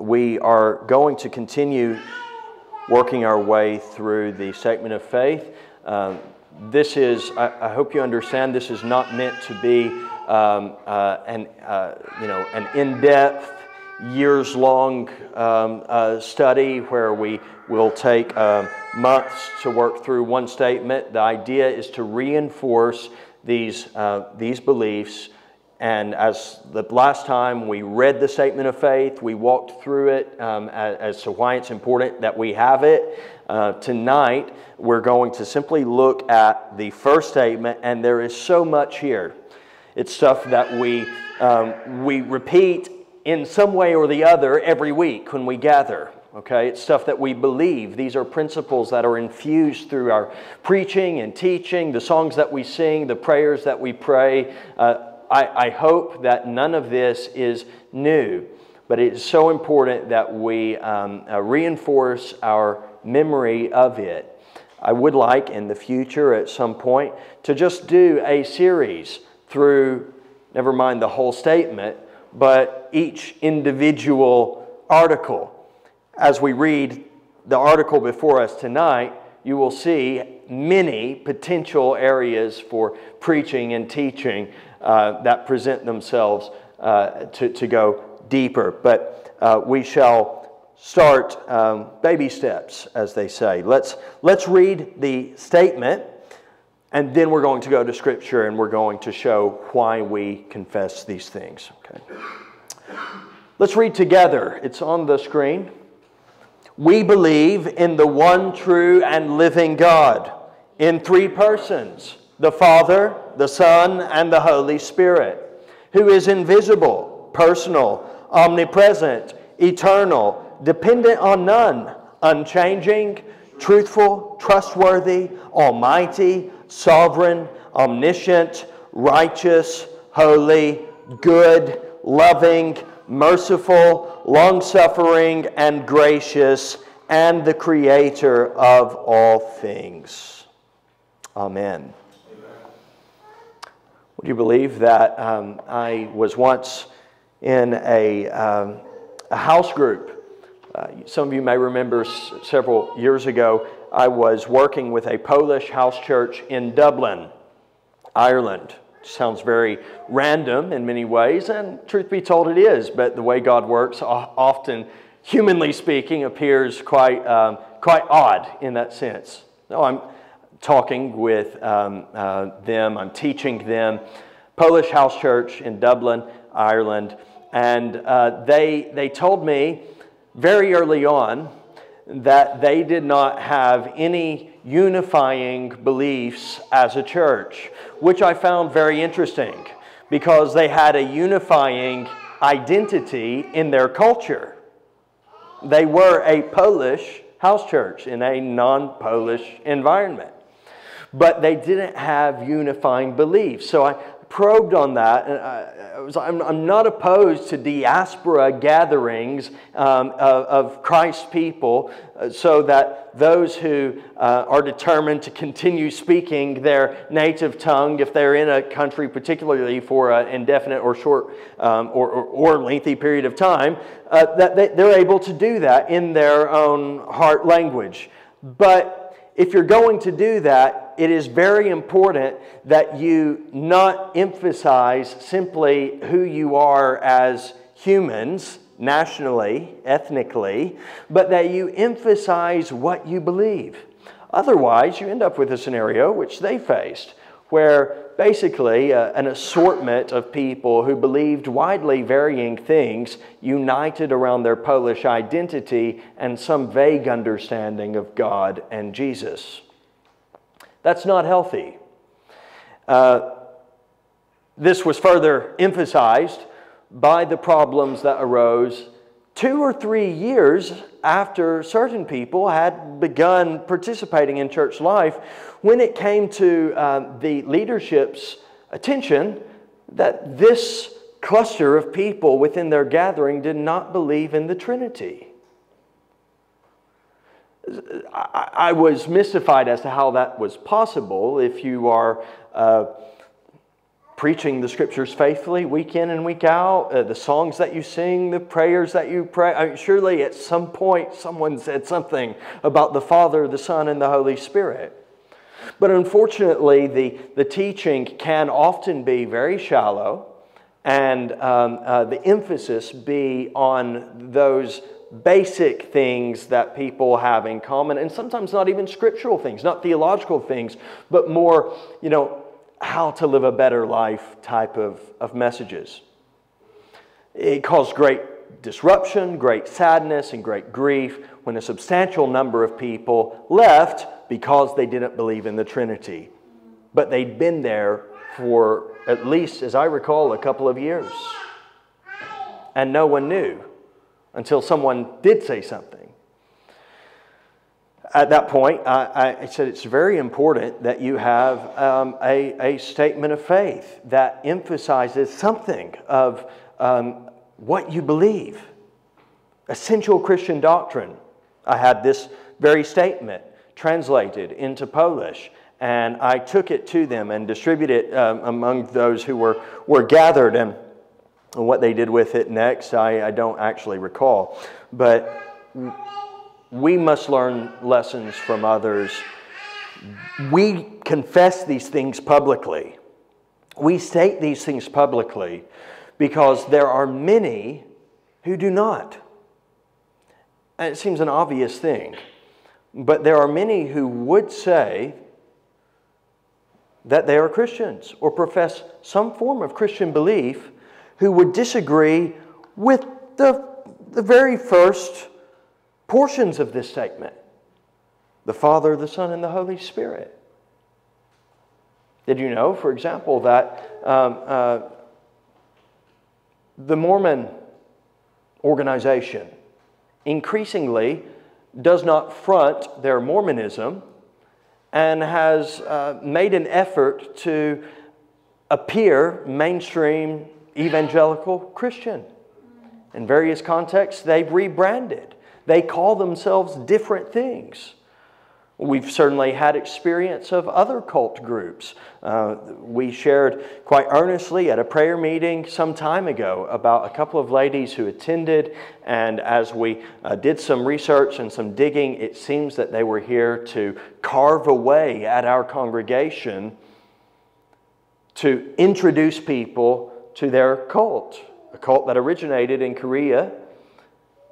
we are going to continue working our way through the statement of faith. Um, this is, I, I, hope you understand, this is not meant to be um, uh, an, uh, you know, an in-depth, years-long um, uh, study where we will take uh, months to work through one statement. The idea is to reinforce these, uh, these beliefs and as the last time we read the statement of faith, we walked through it um, as, as, to why it's important that we have it. Uh, tonight, we're going to simply look at the first statement, and there is so much here. It's stuff that we, um, we repeat in some way or the other every week when we gather. Okay, it's stuff that we believe. These are principles that are infused through our preaching and teaching, the songs that we sing, the prayers that we pray. Uh, I, I hope that none of this is new, but it is so important that we um, uh, reinforce our memory of it. I would like in the future at some point to just do a series through, never mind the whole statement, but each individual article. As we read the article before us tonight, you will see many potential areas for preaching and teaching uh, that present themselves uh, to, to go deeper. But uh, we shall start um, baby steps, as they say. Let's, let's read the statement, and then we're going to go to Scripture and we're going to show why we confess these things. Okay. Let's read together. It's on the screen. We believe in the one true and living God, in three persons the Father, the Son, and the Holy Spirit, who is invisible, personal, omnipresent, eternal, dependent on none, unchanging, truthful, trustworthy, almighty, sovereign, omniscient, righteous, holy, good, loving, merciful, long suffering, and gracious, and the creator of all things. Amen. Would you believe that um, I was once in a, um, a house group? Uh, some of you may remember s- several years ago, I was working with a Polish house church in Dublin, Ireland. Sounds very random in many ways, and truth be told, it is, but the way God works often, humanly speaking, appears quite, um, quite odd in that sense. No, I'm talking with um, uh, them, I'm teaching them. Polish House Church in Dublin, Ireland. And uh, they, they told me very early on that they did not have any unifying beliefs as a church, which I found very interesting because they had a unifying identity in their culture. They were a Polish house church in a non Polish environment but they didn't have unifying beliefs. So I probed on that, and I, was, I'm, I'm, not opposed to diaspora gatherings um, of, of, Christ's people uh, so that those who uh, are determined to continue speaking their native tongue, if they're in a country particularly for an indefinite or short um, or, or, or, lengthy period of time, uh, that they, they're able to do that in their own heart language. But if you're going to do that, it is very important that you not emphasize simply who you are as humans, nationally, ethnically, but that you emphasize what you believe. Otherwise, you end up with a scenario which they faced, where basically uh, an assortment of people who believed widely varying things united around their Polish identity and some vague understanding of God and Jesus. That's not healthy. Uh, this was further emphasized by the problems that arose two or three years after certain people had begun participating in church life when it came to uh, the leadership's attention that this cluster of people within their gathering did not believe in the Trinity. I, was mystified as to how that was possible if you are. Uh, preaching the scriptures faithfully week in and week out, uh, the songs that you sing, the prayers that you pray. I mean, surely at some point someone said something about the Father, the Son, and the Holy Spirit. But unfortunately, the, the teaching can often be very shallow, and um, uh, the emphasis be on those basic things that people have in common, and sometimes not even scriptural things, not theological things, but more, you know, how to live a better life type of, of messages. It caused great disruption, great sadness, and great grief when a substantial number of people left because they didn't believe in the Trinity. But they'd been there for at least, as I recall, a couple of years. And no one knew until someone did say something at that point, I, I, said it's very important that you have um, a, a statement of faith that emphasizes something of um, what you believe. Essential Christian doctrine. I had this very statement translated into Polish, and I took it to them and distributed it um, among those who were, were gathered. And what they did with it next, I, I don't actually recall. But we must learn lessons from others. We confess these things publicly. We state these things publicly because there are many who do not. And it seems an obvious thing, but there are many who would say that they are Christians or profess some form of Christian belief who would disagree with the, the very first portions of this statement the Father, the Son, and the Holy Spirit. Did you know, for example, that um, uh, the Mormon organization increasingly does not front their Mormonism and has uh, made an effort to appear mainstream evangelical Christian. In various contexts, they've rebranded. They call themselves different things. We've certainly had experience of other cult groups. Uh, we shared quite earnestly at a prayer meeting some time ago about a couple of ladies who attended, and as we uh, did some research and some digging, it seems that they were here to carve away at our congregation to introduce people to their cult, a cult that originated in Korea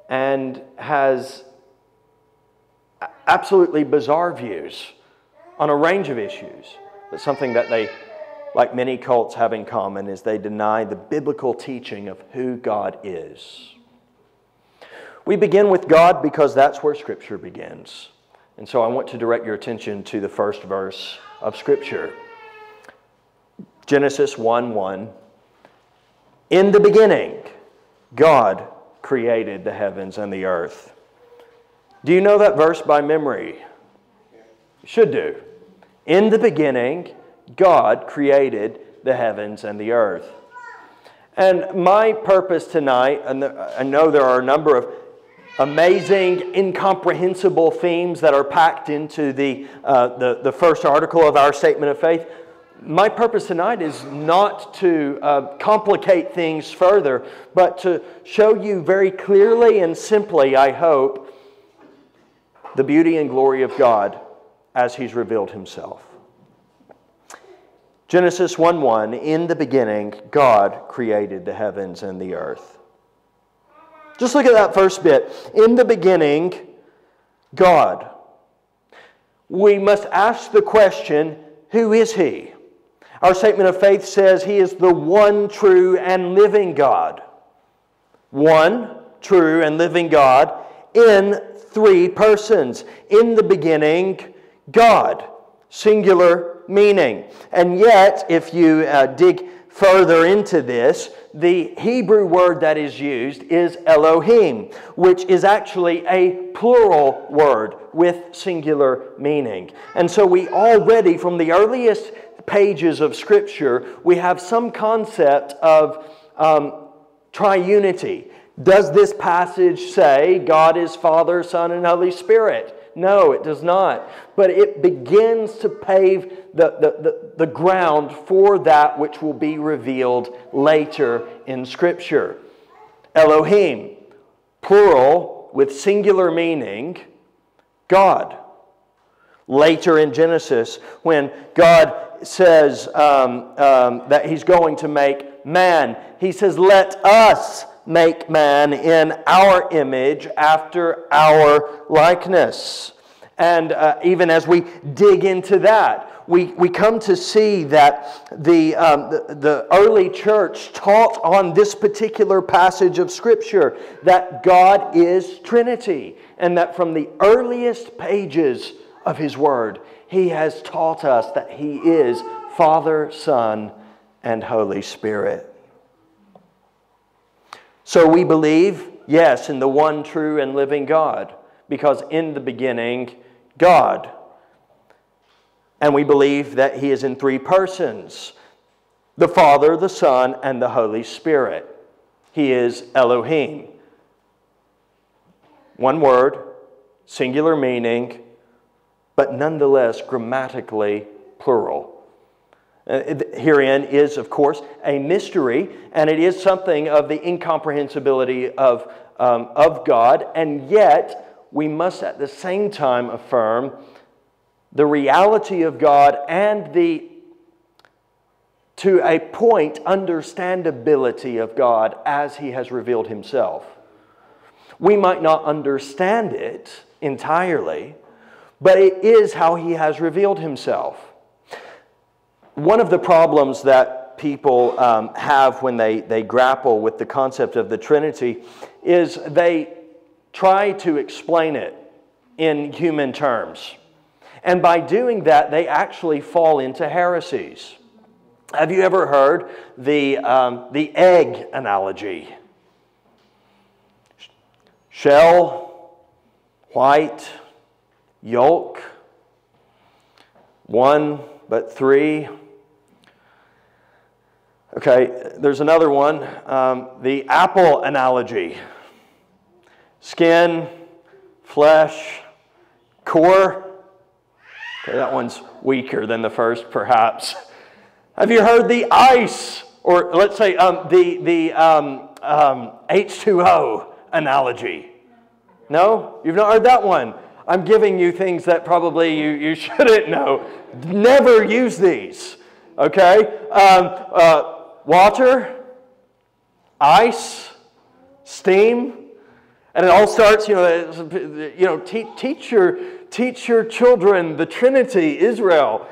and has absolutely bizarre views on a range of issues. But something that they, like many cults, have in common is they deny the biblical teaching of who God is. We begin with God because that's where Scripture begins. And so I want to direct your attention to the first verse of Scripture Genesis 1 1. In the beginning, God created the heavens and the earth. Do you know that verse by memory? Should do. In the beginning, God created the heavens and the earth. And my purpose tonight, and I know there are a number of amazing, incomprehensible themes that are packed into the, uh, the, the first article of our statement of faith my purpose tonight is not to uh, complicate things further, but to show you very clearly and simply, I hope, the beauty and glory of God as He's revealed Himself. Genesis 1 1 In the beginning, God created the heavens and the earth. Just look at that first bit. In the beginning, God. We must ask the question who is He? Our statement of faith says He is the one true and living God. One true and living God in three persons. In the beginning, God. Singular meaning. And yet, if you uh, dig further into this, the Hebrew word that is used is Elohim, which is actually a plural word with singular meaning. And so we already, from the earliest pages of Scripture, we have some concept of um, triunity. Does this passage say God is Father, Son, and Holy Spirit? No, it does not. But it begins to pave the, the, the, the ground for that which will be revealed later in Scripture. Elohim, plural with singular meaning, God. Later in Genesis, when God says um, um, that He's going to make man, He says, Let us make man in our image after our likeness. And uh, even as we dig into that, we, we come to see that the, um, the, the early church taught on this particular passage of Scripture that God is Trinity, and that from the earliest pages of His Word, He has taught us that He is Father, Son, and Holy Spirit. So we believe, yes, in the one true and living God, because in the beginning, God. And we believe that He is in three persons the Father, the Son, and the Holy Spirit. He is Elohim. One word, singular meaning, but nonetheless grammatically plural. Uh, herein is, of course, a mystery, and it is something of the incomprehensibility of, um, of God, and yet we must at the same time affirm the reality of God and the, to a point, understandability of God as He has revealed Himself. We might not understand it entirely, but it is how He has revealed Himself. One of the problems that people um, have when they, they grapple with the concept of the Trinity is they try to explain it in human terms. And by doing that, they actually fall into heresies. Have you ever heard the, um, the egg analogy? Shell, white, yolk, one but three Okay, there's another one um, the apple analogy skin, flesh, core. Okay, that one's weaker than the first, perhaps. Have you heard the ice, or let's say um, the, the um, H2O um, analogy? No? You've not heard that one? I'm giving you things that probably you, you shouldn't know. Never use these. Okay? Um, uh, water, ice, steam, and it all starts, you know, you know te- teach, your, teach your children the Trinity, Israel.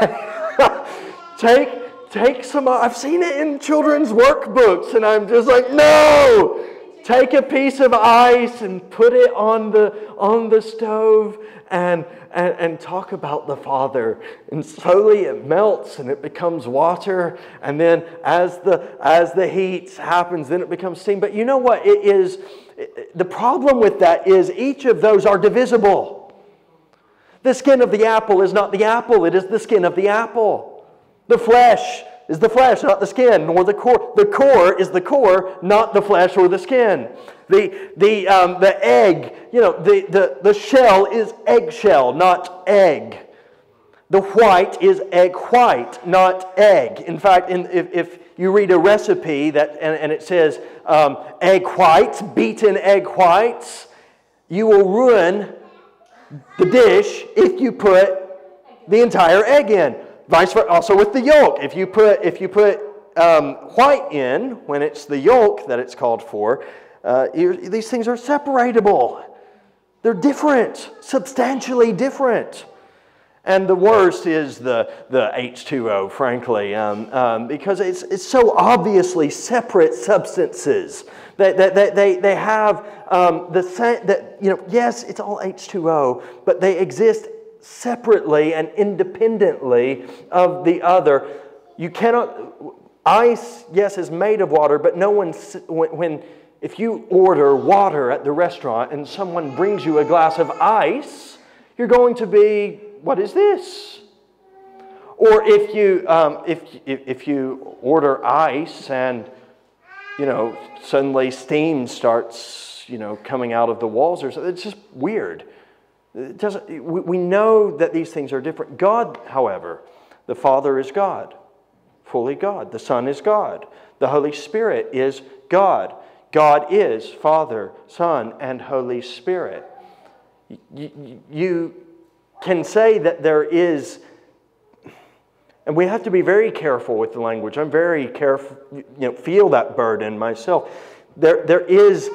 take, take some, I've seen it in children's workbooks, and I'm just like, no! Take a piece of ice and put it on the, on the stove and, and, and talk about the Father. And slowly it melts and it becomes water. And then as the, as the heat happens, then it becomes steam. But you know what? It is, the problem with that is each of those are divisible. The skin of the apple is not the apple, it is the skin of the apple. The flesh is the flesh, not the skin, nor the core. The core is the core, not the flesh or the skin. The, the, um, the egg, you know, the, the, the shell is eggshell, not egg. The white is egg white, not egg. In fact, in, if, if you read a recipe that, and, and it says um, egg whites, beaten egg whites, you will ruin the dish if you put the entire egg in. Vice versa, also with the yolk. If you put, if you put um, white in, when it's the yolk that it's called for, uh, these things are separatable. They're different, substantially different. And the worst is the, the H2O, frankly, um, um, because it's, it's so obviously separate substances that, that, that they, they have um, the same, that, you know, yes, it's all H2O, but they exist separately and independently of the other. You cannot, ice, yes, is made of water, but no one, when, when if you order water at the restaurant and someone brings you a glass of ice, you're going to be, what is this? Or if you, um, if, if you order ice and, you know, suddenly steam starts, you know, coming out of the walls or something, it's just weird. We know that these things are different. God, however, the Father is God, fully God. The Son is God. The Holy Spirit is God. God is Father, Son, and Holy Spirit. You, you can say that there is, and we have to be very careful with the language. I'm very careful, you know, feel that burden myself. There, there is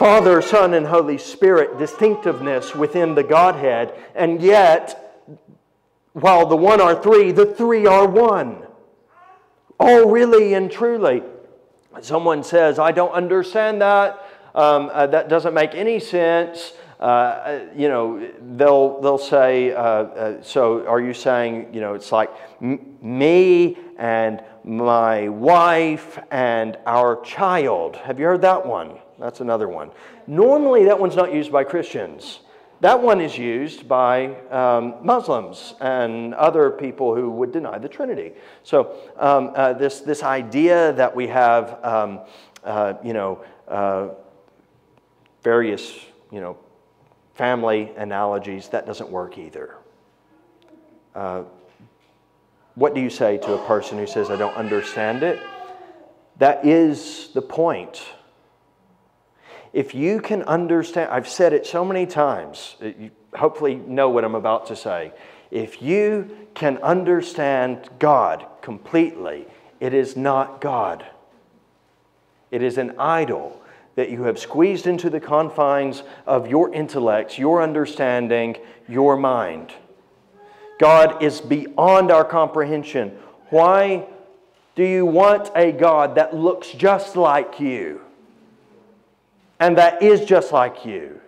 Father, Son, and Holy Spirit distinctiveness within the Godhead, and yet, while the one are three, the three are one. Oh, really and truly. Someone says, I don't understand that. Um, uh, that doesn't make any sense. Uh, you know, they'll, they'll say, uh, uh, so are you saying, you know, it's like m- me and my wife and our child. Have you heard that one? That's another one. Normally, that one's not used by Christians. That one is used by um, Muslims and other people who would deny the Trinity. So, um, uh, this, this idea that we have, um, uh, you know, uh, various, you know, family analogies, that doesn't work either. Uh, what do you say to a person who says, I don't understand it? That is the point. If you can understand, I've said it so many times, uh, you hopefully know what I'm about to say. If you can understand God completely, it is not God. It is an idol that you have squeezed into the confines of your intellects, your understanding, your mind. God is beyond our comprehension. Why do you want a God that looks just like you and that is just like you?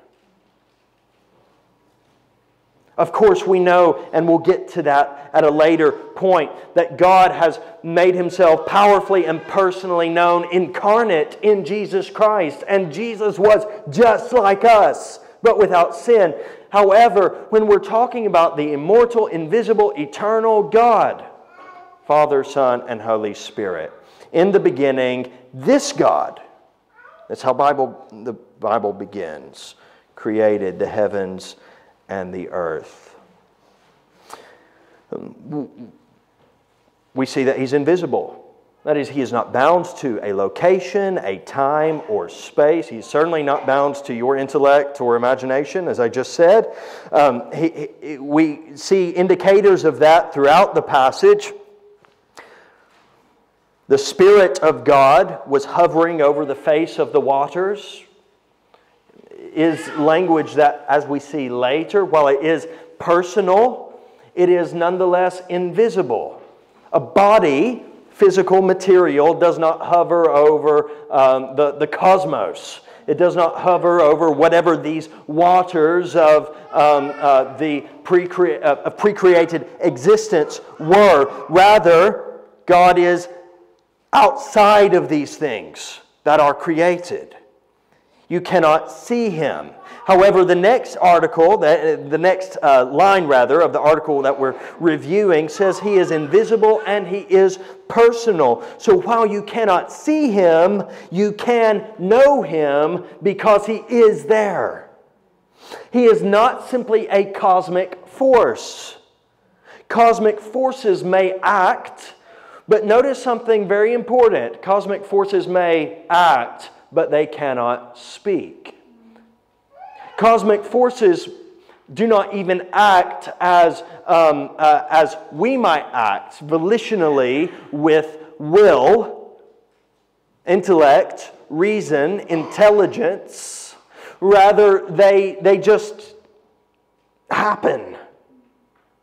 Of course, we know, and we'll get to that at a later point, that God has made himself powerfully and personally known, incarnate in Jesus Christ. And Jesus was just like us, but without sin. However, when we're talking about the immortal, invisible, eternal God, Father, Son, and Holy Spirit, in the beginning, this God, that's how Bible, the Bible begins, created the heavens and the earth. We see that He's invisible. That is, he is not bound to a location, a time, or space. He's certainly not bound to your intellect or imagination, as I just said. Um, he, he, we see indicators of that throughout the passage. The Spirit of God was hovering over the face of the waters. Is language that, as we see later, while it is personal, it is nonetheless invisible. A body physical material does not hover over um, the, the cosmos. It does not hover over whatever these waters of um, uh, the pre uh, pre-created existence were. Rather, God is outside of these things that are created. You cannot see him. However, the next article, the next uh, line rather, of the article that we're reviewing says he is invisible and he is personal. So while you cannot see him, you can know him because he is there. He is not simply a cosmic force. Cosmic forces may act, but notice something very important. Cosmic forces may act, but they cannot speak. Cosmic forces do not even act as, um, uh, as we might act, volitionally, with will, intellect, reason, intelligence. Rather, they, they just happen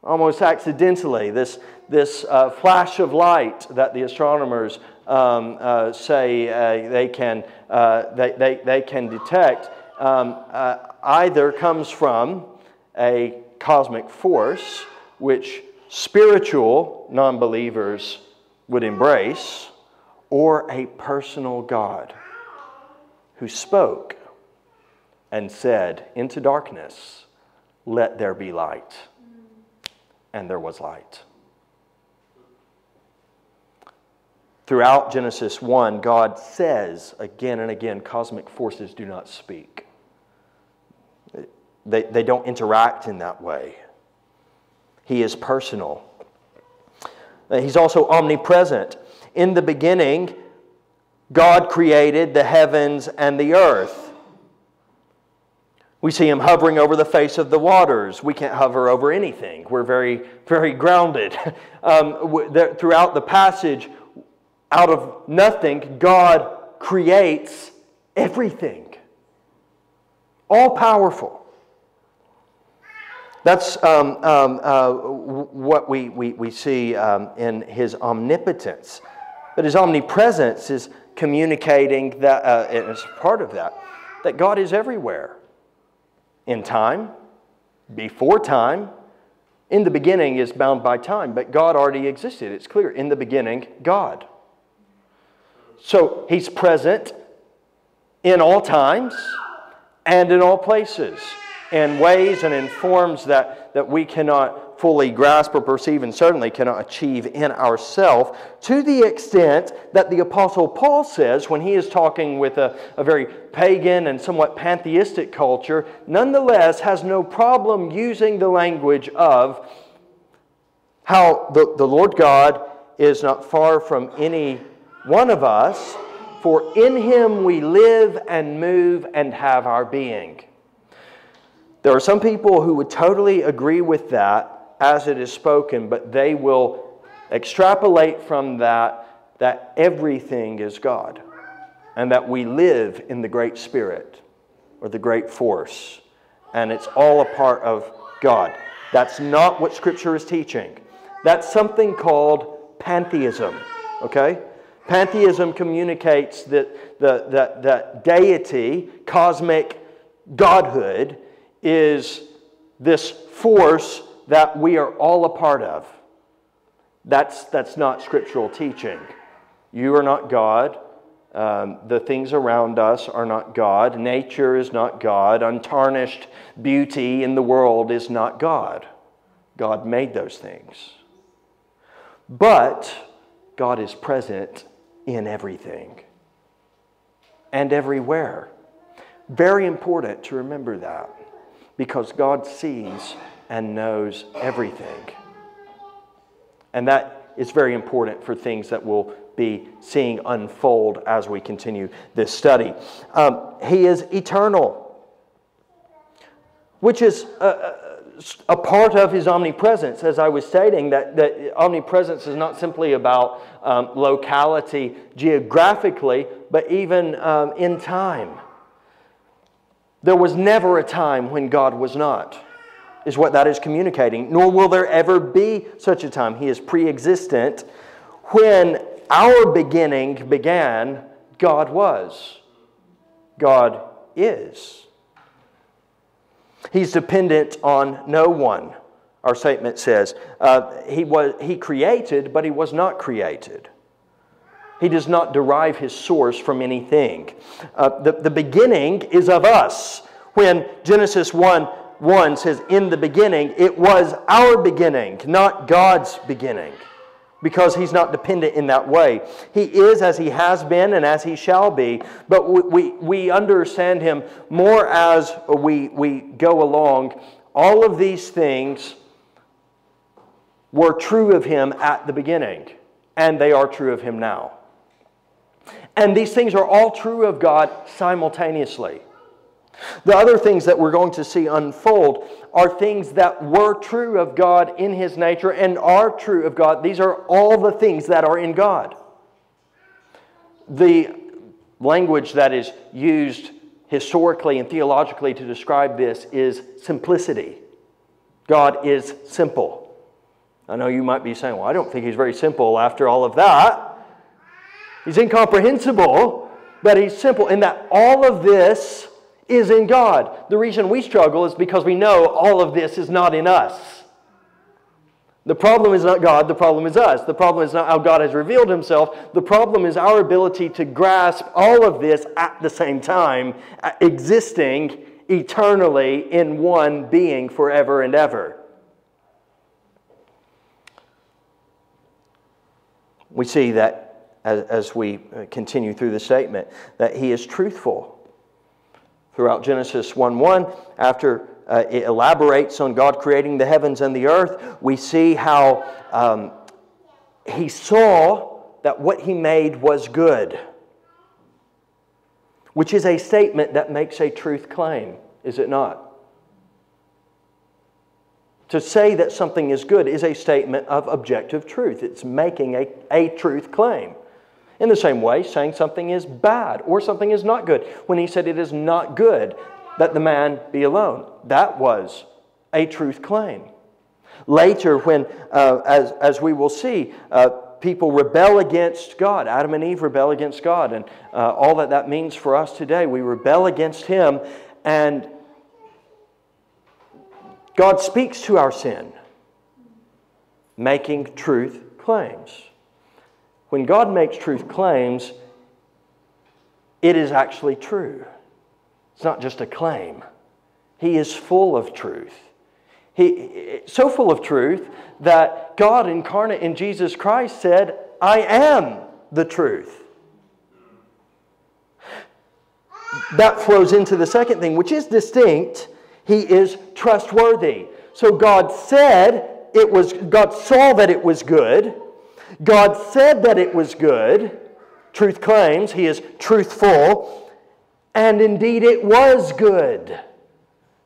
almost accidentally. This, this uh, flash of light that the astronomers um, uh, say uh, they, can, uh, they, they, they can detect um, uh, either comes from a cosmic force, which spiritual non believers would embrace, or a personal God who spoke and said, Into darkness, let there be light. And there was light. Throughout Genesis 1, God says again and again, cosmic forces do not speak. they, they don't interact in that way. He is personal. He's also omnipresent. In the beginning, God created the heavens and the earth. We see him hovering over the face of the waters. We can't hover over anything. We're very, very grounded. Um, throughout the passage, out of nothing, God creates everything. All powerful. That's um, um, uh, what we, we, we see um, in his omnipotence. But his omnipresence is communicating that, uh, as part of that, that God is everywhere in time, before time. In the beginning is bound by time, but God already existed. It's clear. In the beginning, God. So he's present in all times and in all places in ways and in forms that, that we cannot fully grasp or perceive and certainly cannot achieve in ourselves to the extent that the apostle paul says when he is talking with a, a very pagan and somewhat pantheistic culture nonetheless has no problem using the language of how the, the lord god is not far from any one of us for in him we live and move and have our being there are some people who would totally agree with that as it is spoken, but they will extrapolate from that that everything is God and that we live in the Great Spirit or the Great Force and it's all a part of God. That's not what Scripture is teaching. That's something called pantheism, okay? Pantheism communicates that, the, that, that deity, cosmic godhood, is this force that we are all a part of. That's, that's not scriptural teaching. You are not God. Um, the things around us are not God. Nature is not God. Untarnished beauty in the world is not God. God made those things. But God is present in everything and everywhere. Very important to remember that because God sees and knows everything. And that is very important for things that we'll be seeing unfold as we continue this study. Um, he is eternal, which is a, a, part of his omnipresence. As I was stating, that, that omnipresence is not simply about um, locality geographically, but even um, in time. There was never a time when God was not, is what that is communicating, nor will there ever be such a time. He is pre existent. When our beginning began, God was. God is. He's dependent on no one, our statement says. Uh, he, was, he created, but he was not created. He does not derive his source from anything. Uh, the, the beginning is of us. When Genesis 1 1 says, In the beginning, it was our beginning, not God's beginning, because he's not dependent in that way. He is as he has been and as he shall be, but we, we, we understand him more as we, we go along. All of these things were true of him at the beginning, and they are true of him now. And these things are all true of God simultaneously. The other things that we're going to see unfold are things that were true of God in His nature and are true of God. These are all the things that are in God. The language that is used historically and theologically to describe this is simplicity. God is simple. I know you might be saying, well, I don't think He's very simple after all of that. He's incomprehensible, but he's simple in that all of this is in God. The reason we struggle is because we know all of this is not in us. The problem is not God, the problem is us. The problem is not how God has revealed himself. The problem is our ability to grasp all of this at the same time, existing eternally in one being forever and ever. We see that as, as we uh, continue through the statement, that he is truthful. Throughout Genesis 1 1, after uh, it elaborates on God creating the heavens and the earth. We see how um, he saw that what he made was good, which is a statement that makes a truth claim, is it not? To say that something is good is a statement of objective truth. It's making a, a truth claim. In the same way, saying something is bad or something is not good. When he said it is not good that the man be alone, that was a truth claim. Later, when, uh, as, as we will see, uh, people rebel against God, Adam and Eve rebel against God, and uh, all that that means for us today, we rebel against Him, and God speaks to our sin, making truth claims. When God makes truth claims, it is actually true. It's not just a claim. He is full of truth. He, so full of truth that God incarnate in Jesus Christ said, I am the truth. That flows into the second thing, which is distinct. He is trustworthy. So God said it was, God saw that it was good. God said that it was good. Truth claims he is truthful. And indeed, it was good.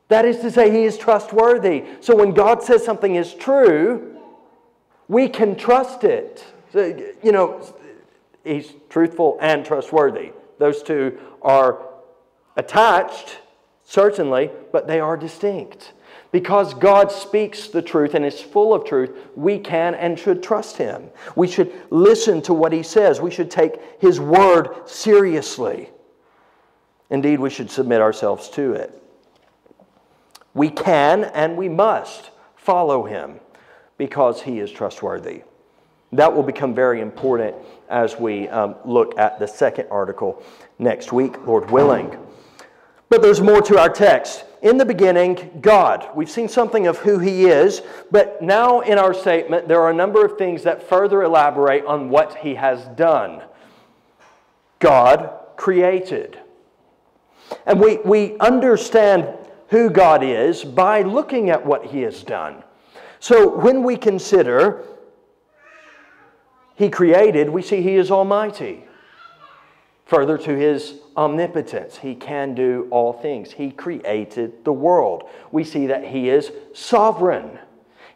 That is to say, he is trustworthy. So when God says something is true, we can trust it. So, you know, he's truthful and trustworthy. Those two are attached, certainly, but they are distinct. Because God speaks the truth and is full of truth, we can and should trust Him. We should listen to what He says. We should take His word seriously. Indeed, we should submit ourselves to it. We can and we must follow Him because He is trustworthy. That will become very important as we um, look at the second article next week, Lord willing. But there's more to our text. In the beginning, God. We've seen something of who He is, but now in our statement, there are a number of things that further elaborate on what He has done. God created. And we, we understand who God is by looking at what He has done. So when we consider He created, we see He is almighty. Further to His omnipotence. He can do all things. He created the world. We see that He is sovereign.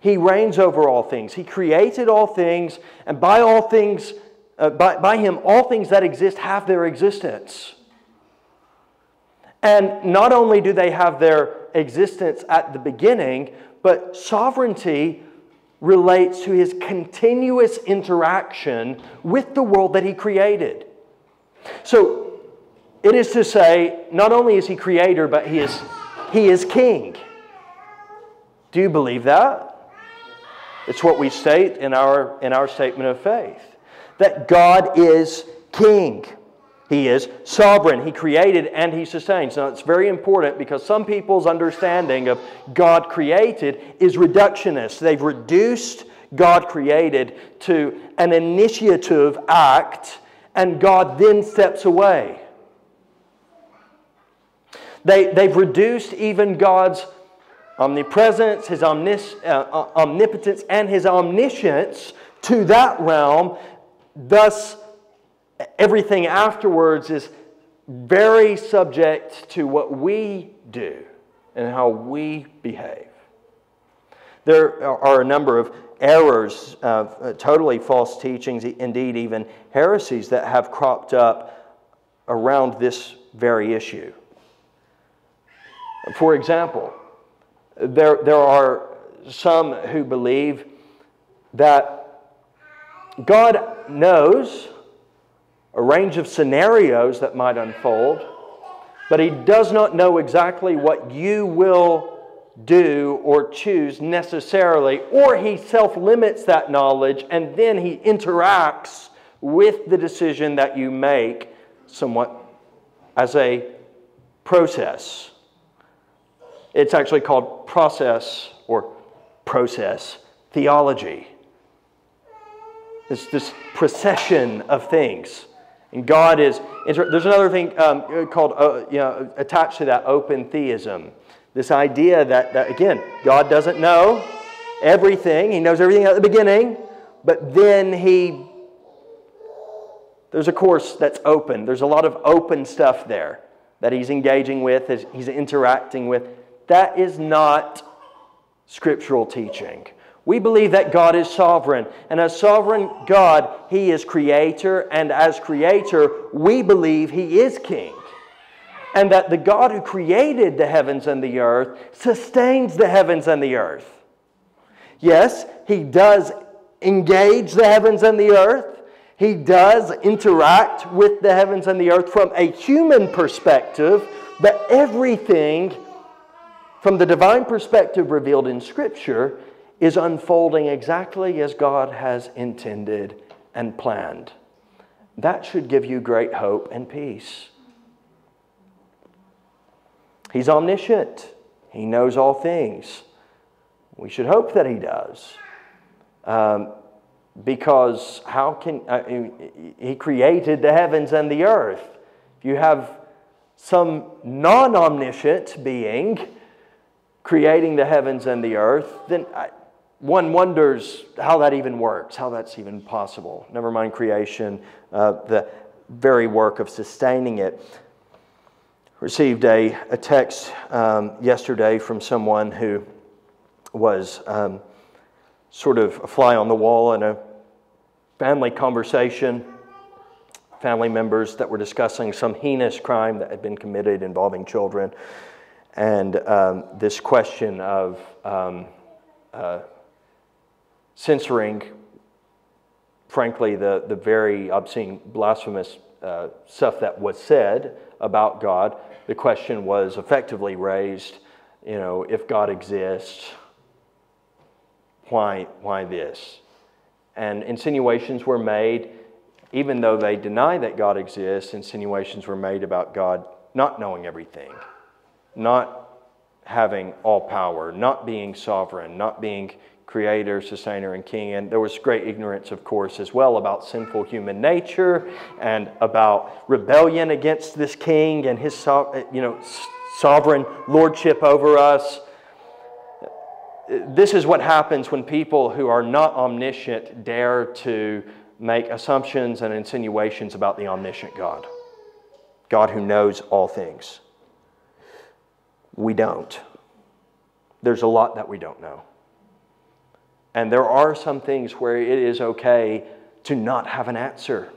He reigns over all things. He created all things, and by all things, uh, by, by Him, all things that exist have their existence. And not only do they have their existence at the beginning, but sovereignty relates to his continuous interaction with the world that he created. So it is to say, not only is he creator, but he is, he is king. Do you believe that? It's what we state in our, in our statement of faith that God is king. He is sovereign. He created and He sustains. Now, it's very important because some people's understanding of God created is reductionist. They've reduced God created to an initiative act, and God then steps away. They, they've reduced even God's omnipresence, his omnis, uh, uh, omnipotence, and his omniscience to that realm. Thus, everything afterwards is very subject to what we do and how we behave. There are a number of errors, uh, totally false teachings, indeed, even heresies that have cropped up around this very issue. For example, there, there are some who believe that God knows a range of scenarios that might unfold, but He does not know exactly what you will do or choose necessarily, or He self limits that knowledge and then He interacts with the decision that you make somewhat as a process. It's actually called process or process theology. It's this procession of things. And God is, there's another thing um, called, uh, you know, attached to that, open theism. This idea that, that, again, God doesn't know everything, He knows everything at the beginning, but then He. There's a course that's open. There's a lot of open stuff there that He's engaging with, He's interacting with. That is not scriptural teaching. We believe that God is sovereign. And as sovereign God, He is creator. And as creator, we believe He is king. And that the God who created the heavens and the earth sustains the heavens and the earth. Yes, He does engage the heavens and the earth. He does interact with the heavens and the earth from a human perspective, but everything from the divine perspective revealed in Scripture is unfolding exactly as God has intended and planned. That should give you great hope and peace. He's omniscient, He knows all things. We should hope that He does. Um, because how can uh, He created the heavens and the earth? If you have some non omniscient being creating the heavens and the earth, then I, one wonders how that even works, how that's even possible. Never mind creation, uh, the very work of sustaining it. Received a, a text um, yesterday from someone who was um, sort of a fly on the wall in a family conversation. Family members that were discussing some heinous crime that had been committed involving children. And um, this question of um, uh, censoring, frankly, the, the very obscene, blasphemous uh, stuff that was said about God. The question was effectively raised you know, if God exists, why, why this? And insinuations were made, even though they deny that God exists, insinuations were made about God not knowing everything, not having all power, not being sovereign, not being creator, sustainer, and king. And there was great ignorance, of course, as well about sinful human nature and about rebellion against this king and his you know, sovereign lordship over us. This is what happens when people who are not omniscient dare to make assumptions and insinuations about the omniscient God, God who knows all things. We don't. There's a lot that we don't know. And there are some things where it is okay to not have an answer.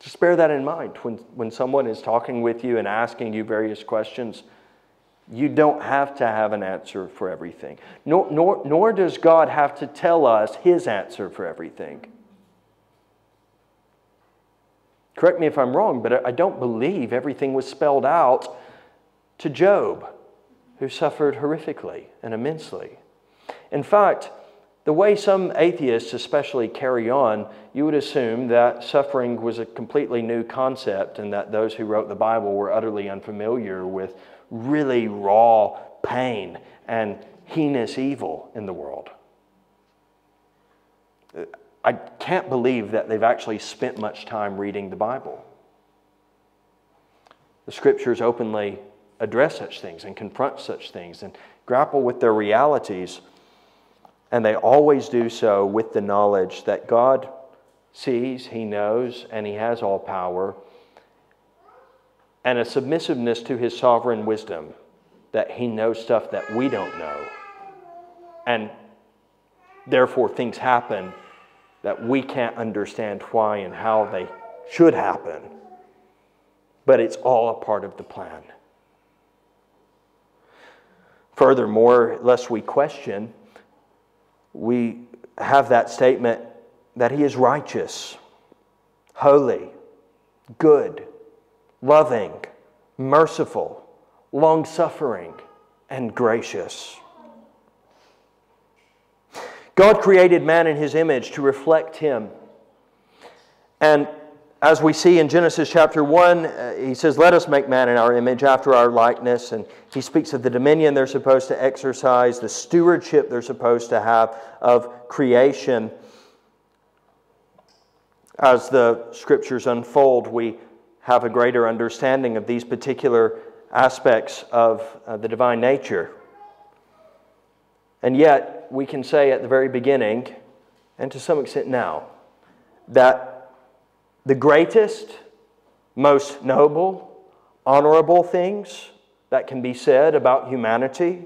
Just bear that in mind when, when someone is talking with you and asking you various questions. You don't have to have an answer for everything, nor, nor, nor does God have to tell us his answer for everything. Correct me if I'm wrong, but I don't believe everything was spelled out to Job, who suffered horrifically and immensely. In fact, the way some atheists especially carry on, you would assume that suffering was a completely new concept and that those who wrote the Bible were utterly unfamiliar with really raw pain and heinous evil in the world. I can't believe that they've actually spent much time reading the Bible. The scriptures openly address such things and confront such things and grapple with their realities. And they always do so with the knowledge that God sees, He knows, and He has all power, and a submissiveness to His sovereign wisdom that He knows stuff that we don't know. And therefore, things happen that we can't understand why and how they should happen. But it's all a part of the plan. Furthermore, lest we question, we have that statement that He is righteous, holy, good, loving, merciful, long suffering, and gracious. God created man in His image to reflect Him. And as we see in Genesis chapter 1, uh, he says, Let us make man in our image, after our likeness. And he speaks of the dominion they're supposed to exercise, the stewardship they're supposed to have of creation. As the scriptures unfold, we have a greater understanding of these particular aspects of uh, the divine nature. And yet, we can say at the very beginning, and to some extent now, that the greatest, most noble, honorable things that can be said about humanity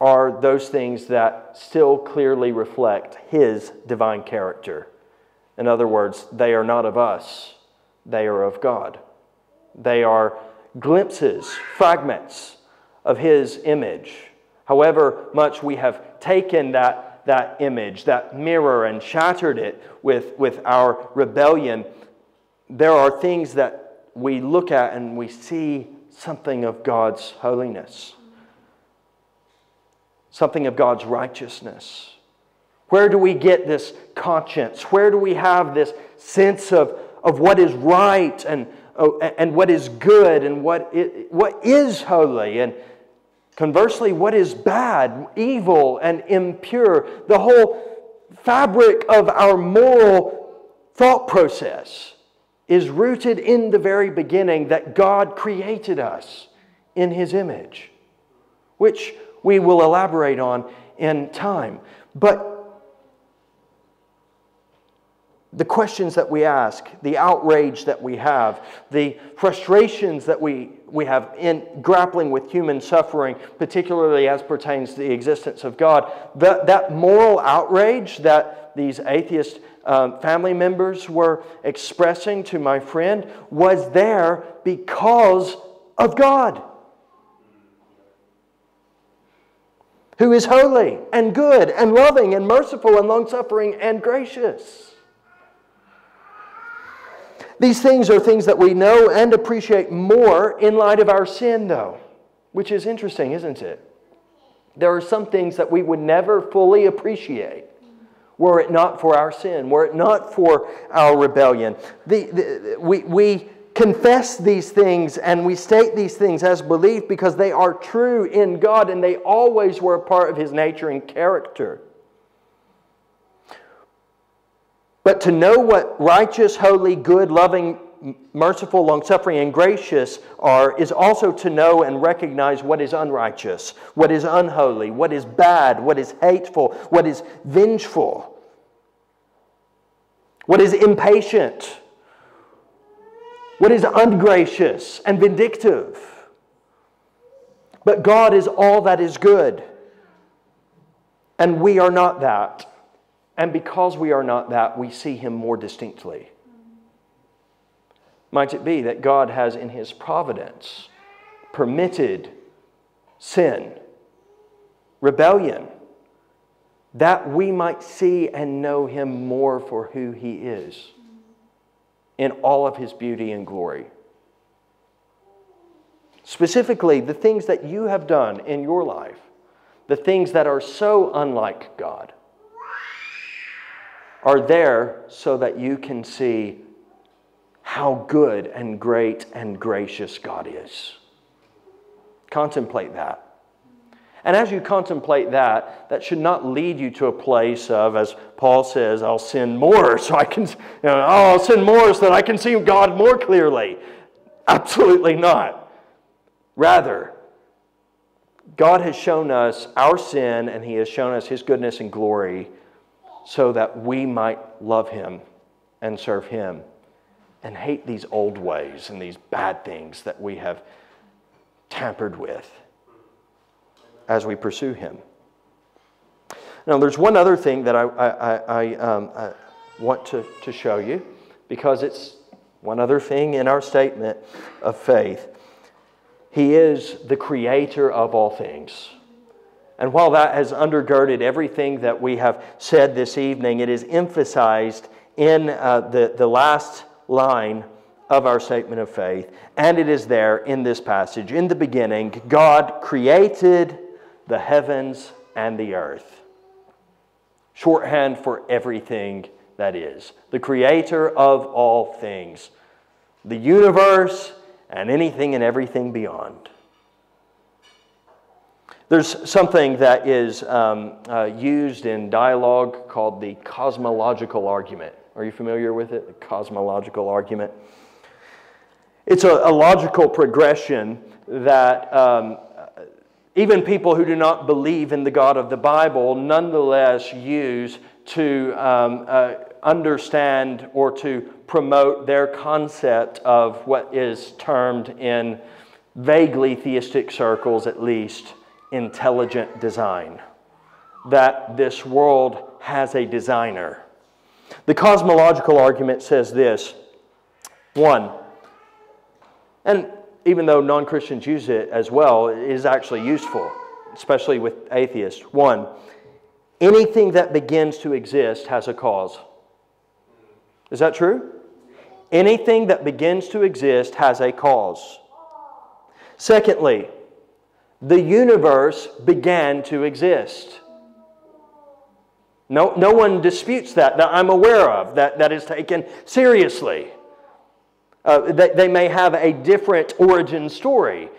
are those things that still clearly reflect His divine character. In other words, they are not of us, they are of God. They are glimpses, fragments of His image. However much we have taken that, that image, that mirror, and shattered it with, with our rebellion, there are things that we look at and we see something of God's holiness something of God's righteousness? Where do we get this conscience? Where do we have this sense of, of what is right and, oh, and what is good and what is, what is holy? And conversely, what is bad, evil, and impure? The whole fabric of our moral thought process is rooted in the very beginning that God created us in His image, which we will elaborate on in time. But the questions that we ask, the outrage that we have, the frustrations that we, we have in grappling with human suffering, particularly as pertains to the existence of God, that, that moral outrage that these atheist um, family members were expressing to my friend was there because of God. who is holy and good and loving and merciful and long suffering and gracious. These things are things that we know and appreciate more in light of our sin, though, which is interesting, isn't it? There are some things that we would never fully appreciate were it not for our sin, were it not for our rebellion. The, the, we, we confess these things and we state these things as belief because they are true in God and they always were a part of His nature and character. But to know what righteous, holy, good, loving, merciful, long suffering, and gracious are is also to know and recognize what is unrighteous, what is unholy, what is bad, what is hateful, what is vengeful, what is impatient what is ungracious and vindictive. But God is all that is good. And we are not that. And because we are not that, we see Him more distinctly. Might it be that God has, in His providence, permitted sin, rebellion, that we might see and know Him more for who He is? in all of his beauty and glory. Specifically, the things that you have done in your life, the things that are so unlike God, are there so that you can see how good and great and gracious God is. Contemplate that. And as you contemplate that, that should not lead you to a place of, as Paul says, I'll sin more so I can, you know, oh, I'll sin more so that I can see God more clearly. Absolutely not. Rather, God has shown us our sin and He has shown us His goodness and glory so that we might love Him and serve Him and hate these old ways and these bad things that we have tampered with as we pursue Him. Now, there's one other thing that I, I, I, um, I want to, to show you because it's one other thing in our statement of faith. He is the creator of all things. And while that has undergirded everything that we have said this evening, it is emphasized in uh, the, the last line of our statement of faith, and it is there in this passage. In the beginning, God created the heavens and the earth. Shorthand for everything that is. The creator of all things, the universe, and anything and everything beyond. There's something that is um, uh, used in dialogue called the cosmological argument. Are you familiar with it? The cosmological argument. It's a, a logical progression that um, even people who do not believe in the God of the Bible nonetheless use to um, uh, understand or to promote their concept of what is termed in vaguely theistic circles, at least, intelligent design. That this world has a designer. The cosmological argument says this one, and even though non Christians use it as well, it is actually useful, especially with atheists. One, anything that begins to exist has a cause. Is that true? Anything that begins to exist has a cause. Secondly, the universe began to exist. No, no one disputes that, that I'm aware of, that, that is taken seriously. Uh, they, they may have a different origin story,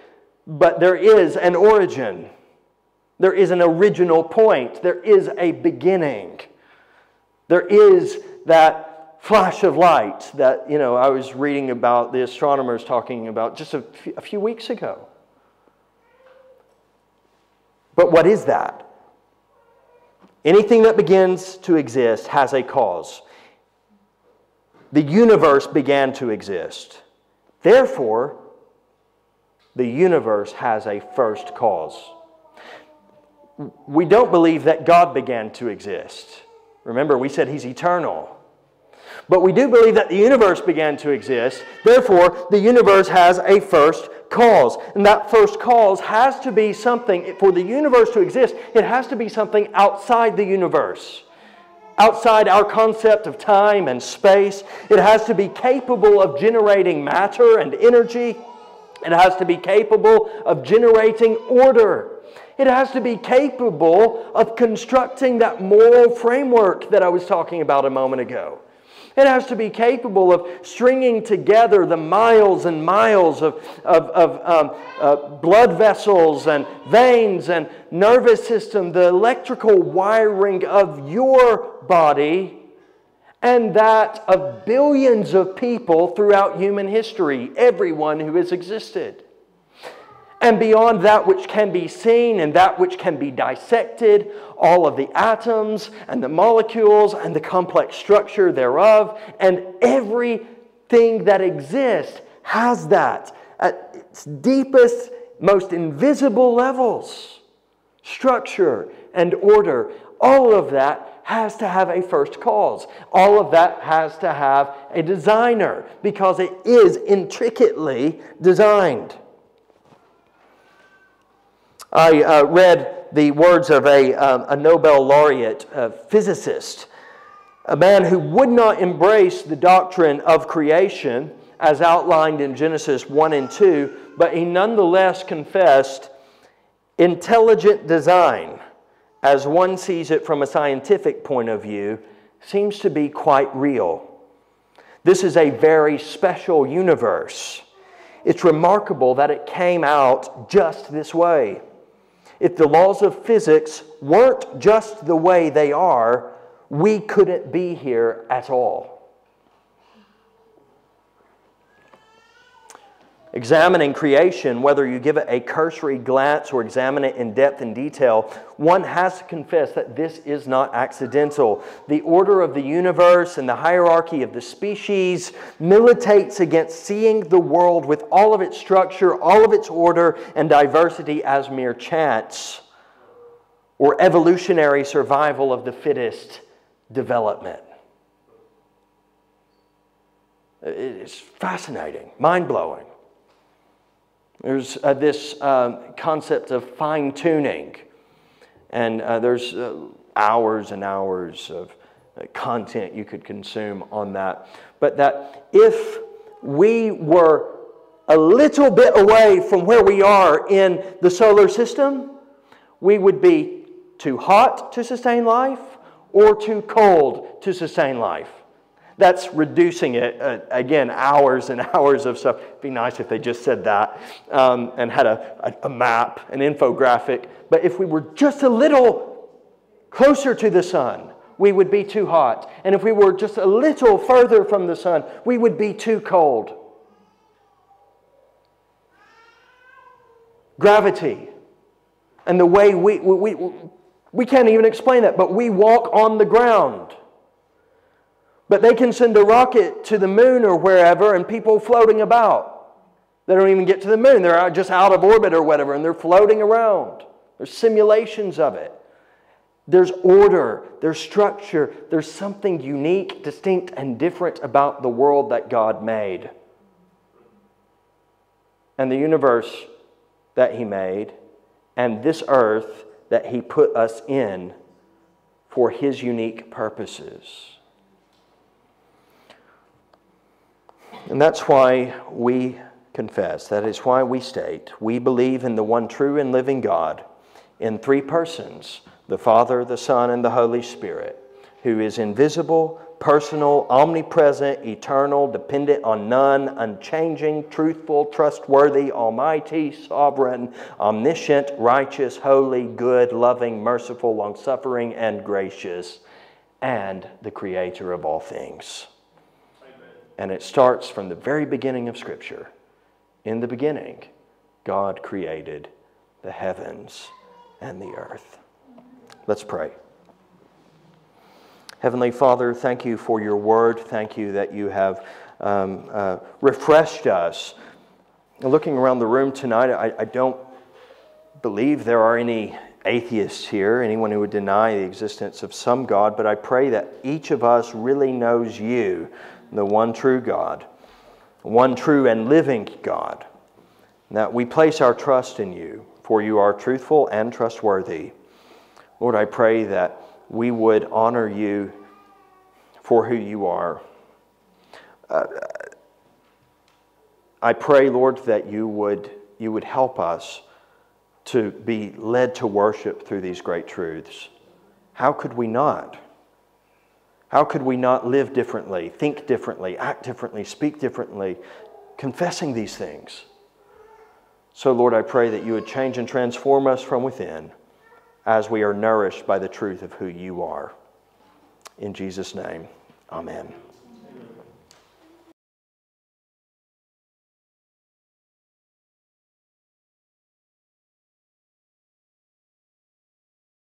but there is an origin. There is an original point. There is a beginning. There is that flash of light that, you know, I was reading about the astronomers talking about just a few, a few weeks ago. But what is that? Anything that begins to exist has a cause the universe began to exist. Therefore, the universe has a first cause. We don't believe that God began to exist. Remember, we said He's eternal. But we do believe that the universe began to exist. Therefore, the universe has a first cause. And that first cause has to be something, for the universe to exist, it has to be something outside the universe outside our concept of time and space. It has to be capable of generating matter and energy. It has to be capable of generating order. It has to be capable of constructing that moral framework that I was talking about a moment ago. It has to be capable of stringing together the miles and miles of, of, of um, uh, blood vessels and veins and nervous system, the electrical wiring of your body and that of billions of people throughout human history, everyone who has existed and beyond that which can be seen and that which can be dissected, all of the atoms and the molecules and the complex structure thereof, and everything that exists has that at its deepest, most invisible levels. Structure and order, all of that has to have a first cause. All of that has to have a designer because it is intricately designed. I uh, read the words of a, um, a Nobel laureate a physicist, a man who would not embrace the doctrine of creation as outlined in Genesis 1 and 2, but he nonetheless confessed intelligent design, as one sees it from a scientific point of view, seems to be quite real. This is a very special universe. It's remarkable that it came out just this way if the laws of physics weren't just the way they are, we couldn't be here at all. Examining creation, whether you give it a cursory glance or examine it in depth and detail, one has to confess that this is not accidental. The order of the universe and the hierarchy of the species militates against seeing the world with all of its structure, all of its order, and diversity as mere chance or evolutionary survival of the fittest development. It is fascinating, mind blowing. There's uh, this um, concept of fine tuning, and uh, there's uh, hours and hours of uh, content you could consume on that. But that if we were a little bit away from where we are in the solar system, we would be too hot to sustain life or too cold to sustain life. That's reducing it, uh, again, hours and hours of stuff. It'd be nice if they just said that um, and had a, a, a map, an infographic. But if we were just a little closer to the sun, we would be too hot. And if we were just a little further from the sun, we would be too cold. Gravity and the way we, we, we, we can't even explain that, but we walk on the ground. But they can send a rocket to the moon or wherever and people floating about. They don't even get to the moon. They're just out of orbit or whatever, and they're floating around. There's simulations of it. There's order, there's structure, there's something unique, distinct, and different about the world that God made. And the universe that He made, and this earth that He put us in for His unique purposes. And that's why we confess, that is why we state, we believe in the one true and living God in three persons the Father, the Son, and the Holy Spirit, who is invisible, personal, omnipresent, eternal, dependent on none, unchanging, truthful, trustworthy, almighty, sovereign, omniscient, righteous, holy, good, loving, merciful, long suffering, and gracious, and the creator of all things. And it starts from the very beginning of Scripture. In the beginning, God created the heavens and the earth. Let's pray. Heavenly Father, thank you for your word. Thank you that you have um, uh, refreshed us. Looking around the room tonight, I, I don't believe there are any atheists here, anyone who would deny the existence of some God, but I pray that each of us really knows you, the one true God, one true and living God, that we place our trust in you, for you are truthful and trustworthy. Lord, I pray that we would honor you for who you are. Uh, I pray, Lord, that you would, you would help us to be led to worship through these great truths. How could we not? How could we not live differently, think differently, act differently, speak differently, confessing these things? So, Lord, I pray that you would change and transform us from within as we are nourished by the truth of who you are. In Jesus' name, amen.